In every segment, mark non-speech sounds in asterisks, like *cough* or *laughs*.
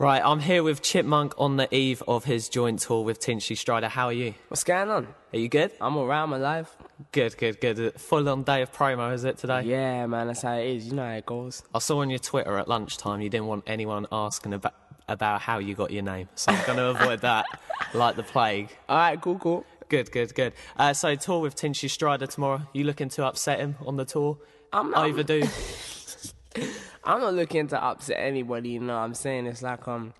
Right, I'm here with Chipmunk on the eve of his joint tour with Tinchy Stryder. How are you? What's going on? Are you good? I'm alright, I'm alive. Good, good, good. Full on day of promo, is it today? Yeah, man, that's how it is. You know how it goes. I saw on your Twitter at lunchtime you didn't want anyone asking about, about how you got your name, so I'm going *laughs* to avoid that like the plague. Alright, cool, cool. Good, good, good. Uh, so, tour with Tinchy Stryder tomorrow. You looking to upset him on the tour? I'm not- Overdo? *laughs* I'm not looking to upset anybody, you know what I'm saying? It's like, um,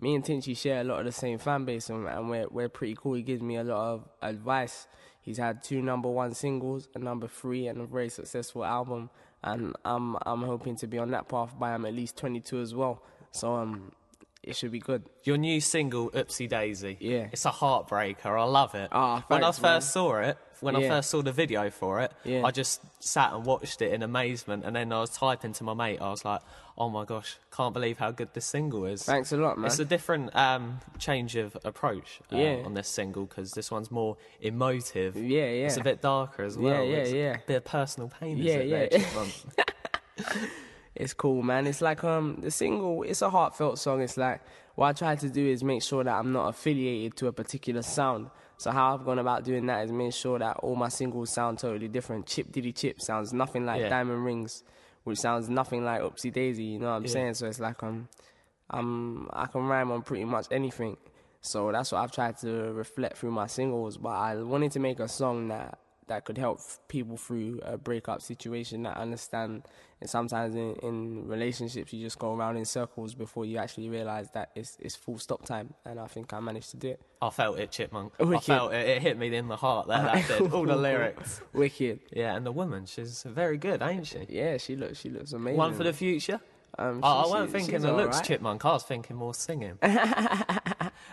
me and Tinchy share a lot of the same fan base and, and we're, we're pretty cool. He gives me a lot of advice. He's had two number one singles, a number three, and a very successful album. And I'm, I'm hoping to be on that path by I'm at least 22 as well. So, um, it should be good. Your new single, Oopsie Daisy. Yeah. It's a heartbreaker. I love it. Ah, when I first man. saw it, when I first saw the video for it, Yeah. I just sat and watched it in amazement. And then I was typing to my mate. I was like, oh my gosh, can't believe how good this single is. Thanks a lot, man. It's a different um, change of approach uh, Yeah. on this single because this one's more emotive. Yeah, yeah. It's a bit darker as well. yeah, It's a yeah. bit of personal pain. is Yeah, yeah. *laughs* It's cool, man. It's like um the single. It's a heartfelt song. It's like what I try to do is make sure that I'm not affiliated to a particular sound. So how I've gone about doing that is make sure that all my singles sound totally different. Chip Diddy Chip sounds nothing like Yeah. Diamond Rings, which sounds nothing like Oopsie Daisy. You know what I'm Yeah. saying? So it's like um, I'm I can rhyme on pretty much anything. So that's what I've tried to reflect through my singles. But I wanted to make a song that that could help people through a breakup situation that understand. And sometimes in, in relationships, you just go around in circles before you actually realize that it's it's full stop time. And I think I managed to do it. I felt it, Chipmunk. I felt it. It hit me in the heart. That, that did. *laughs* All the lyrics. *laughs* Wicked. Yeah, and the woman, she's very good, ain't she? Yeah, she looks she looks amazing. One for the future. Um, Oh, I wasn't she- thinking the looks alright. chipmunk. I was thinking more singing. *laughs*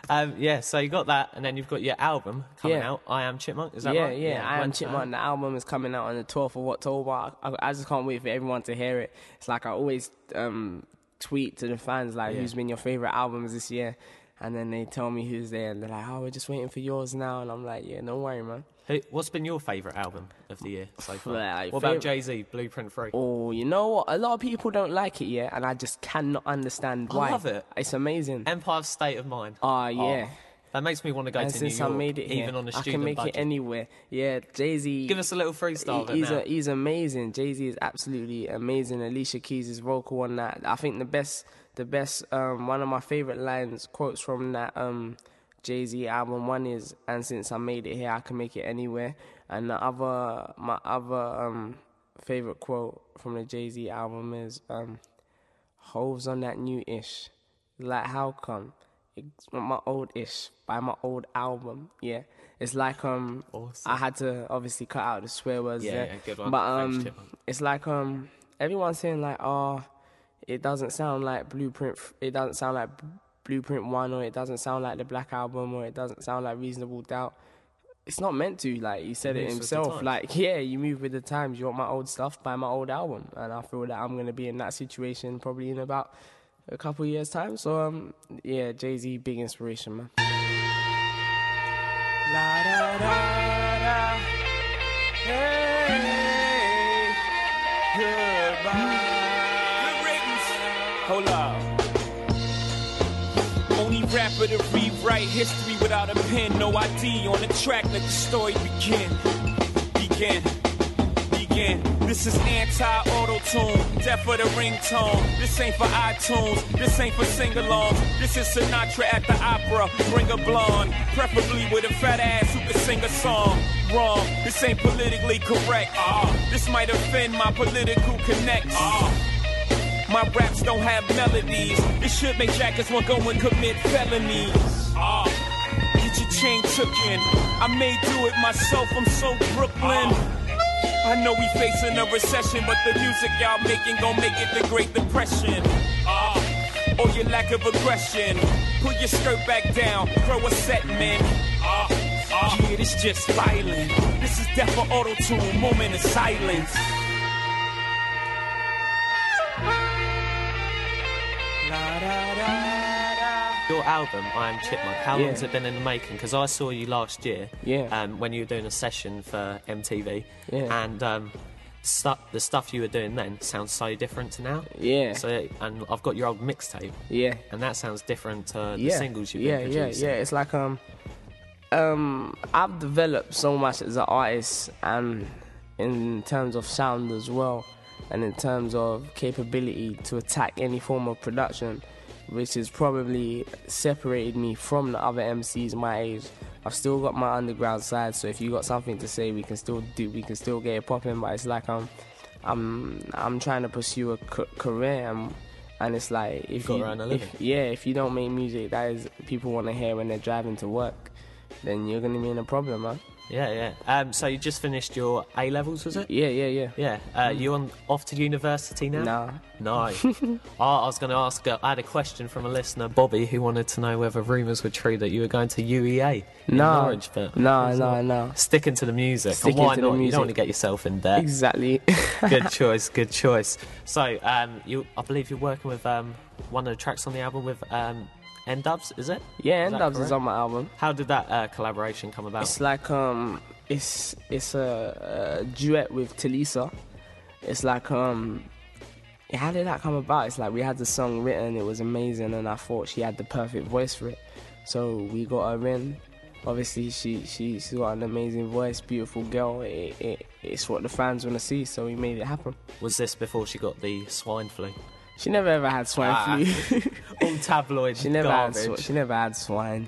um, yeah, so you got that, and then you've got your album coming Yeah. out. I am chipmunk. Is that yeah, right? yeah, yeah, I am when's Chipmunk. The album is coming out on the 12th of October. I, I just can't wait for everyone to hear it. It's like I always um, tweet to the fans, like, who's been your favorite albums this year? And then they tell me who's there, and they're like, oh, we're just waiting for yours now. And I'm like, yeah, don't worry, man. Who, what's been your favourite album of the year so far? Like, what about Jay Z, Blueprint 3? Oh, you know what? A lot of people don't like it yet, and I just cannot understand why. I love it. It's amazing. Empire State of Mind. Ah, yeah. Oh, that makes me want to go and to New York, I made it even on a student I can make budget. it anywhere. Yeah, Jay Z. Give us a little freestyle it he's. A, he's amazing. Jay Z is absolutely amazing. Alicia Keys is vocal on that. I think the best, the best, um, one of my favorite lines, quotes from that um, Jay Z album. One is, "And since I made it here, I can make it anywhere." And the other, my other um, favorite quote from the Jay Z album is, um, "Hov's on that new ish." Like, how come? It's my old ish by my old album. Yeah, it's like um, Awesome. I had to obviously cut out the swear words Yeah, yeah, good one. But um, it's like um, everyone's saying like, oh, it doesn't sound like Blueprint. It doesn't sound like Blueprint One, or it doesn't sound like the Black Album, or it doesn't sound like Reasonable Doubt. It's not meant to. Like he said it moves with the himself. Like *laughs* yeah, you move with the times. You want my old stuff, buy my old album, and I feel that I'm gonna be in that situation probably in about a couple years time. So um, yeah, Jay Z, big inspiration, man. La da da da. Hey, goodbye. Rapper to rewrite history without a pen. No ID on the track. Let the story begin. Begin. Begin. This is anti-auto tune. Death for the ringtone. This ain't for iTunes. This ain't for sing-alongs. This is Sinatra at the opera. Bring a blonde. Preferably with a fat ass who can sing a song. Wrong. This ain't politically correct. Ah. This might offend my political connects. Ah. My raps don't have melodies. It should make jackets want go and commit felonies. Ah, get your chain tooken. I may do it myself. I'm so Brooklyn. I know we facing a recession, but the music y'all making gon' make it the Great Depression. Ah, or your lack of aggression. Pull your skirt back down, throw a set, man. Ah, ah, yeah, this just violent. This is death for auto tune, moment of silence. Your album, I Am Chipmunk, how Yeah. long's it been in the making? Because I saw you last year Yeah. um, when you were doing a session for MTV. Yeah. And um, stuff the stuff you were doing then sounds so different to now. Yeah. So and I've got your old mixtape, yeah. and that sounds different to the yeah. singles you've yeah, been yeah, producing. yeah. It's like um, um, I've developed so much as an artist, and in terms of sound as well, and in terms of capability to attack any form of production, which has probably separated me from the other MCs my age. I've still got my underground side, so if you got something to say, we can still do, we can still get it popping. But it's like I'm, I'm I'm trying to pursue a ca- career, and, and it's like if gotta you, if- yeah, if you don't make music that is people want to hear when they're driving to work, then you're gonna be in a problem, man. Yeah, yeah. Um, so you just finished your A levels, was it? Yeah, yeah, yeah. Yeah. Uh, you on off to university now? Nah. No. oh, *laughs* I was going to ask. Uh, I had a question from a listener, Bobby, who wanted to know whether rumours were true that you were going to UEA in No. Norwich, but No, no, no. sticking to the music. Sticking and why to the not? You music. don't want to get yourself in debt. Exactly. *laughs* good *laughs* choice. Good choice. So, um, you, I believe you're working with um, one of the tracks on the album with um, N-Dubz, is it? yeah, Is that Dubz is on my album. How did that uh, collaboration come about? It's like um, it's it's a, a duet with Tulisa. It's like um, how did that come about? It's like we had the song written, it was amazing, and I thought she had the perfect voice for it. So we got her in. Obviously, she she she's got an amazing voice, beautiful girl. It, it, it's what the fans want to see, so we made it happen. Was this before she got the swine flu? She never ever had swine Ah. flu. *laughs* All tabloid she never had garbage. sw- she never had swine.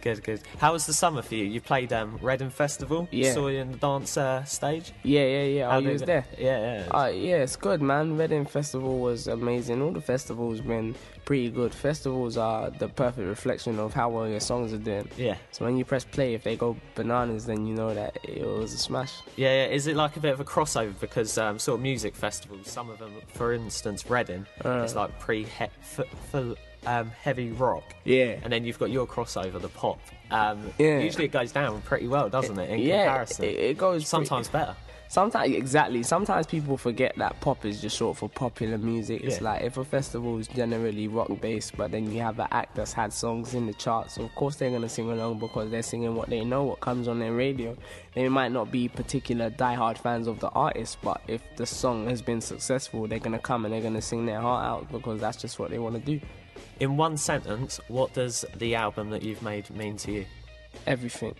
Good, good. How was the summer for you? You played um, Reading Festival. Yeah. Saw you in the dance uh, stage. Yeah, yeah, yeah. How Oh, you was it- there. Yeah, yeah. Uh, yeah, it's good, man. Reading Festival was amazing. All the festivals been pretty good. Festivals are the perfect reflection of how well your songs are doing. yeah, So when you press play, if they go bananas, then you know that it was a smash. yeah, yeah. Is it like a bit of a crossover because um, sort of music festivals? Some of them, for instance, Reading, Uh. it's like pre he- um, heavy rock, Yeah. and then you've got your crossover, the pop. Um, Yeah. Usually it goes down pretty well, doesn't it? In yeah, comparison, it, it goes pretty- sometimes better. Sometimes exactly. Sometimes people forget that pop is just short for popular music. It's Yeah. like if a festival is generally rock based, but then you have an act that's had songs in the charts. So of course they're gonna sing along because they're singing what they know, what comes on their radio. They might not be particular diehard fans of the artist, but if the song has been successful, they're gonna come and they're gonna sing their heart out because that's just what they want to do. In one sentence, what does the album that you've made mean to you? Everything.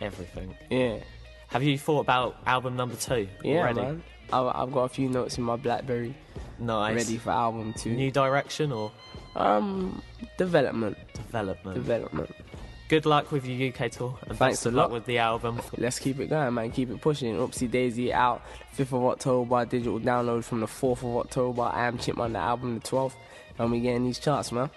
Everything. Yeah. Have you thought about album number two Yeah, already? man. I, I've got a few notes in my BlackBerry Nice. ready for album two. New direction or Um, development, development? development. Good luck with your UK tour and Thanks a lot. with the album. Let's keep it going, man. Keep it pushing. Oopsie Daisy out 5th of October. Digital download from the 4th of October. I am Chipmunk, the album the 12th. And we getting these charts, man.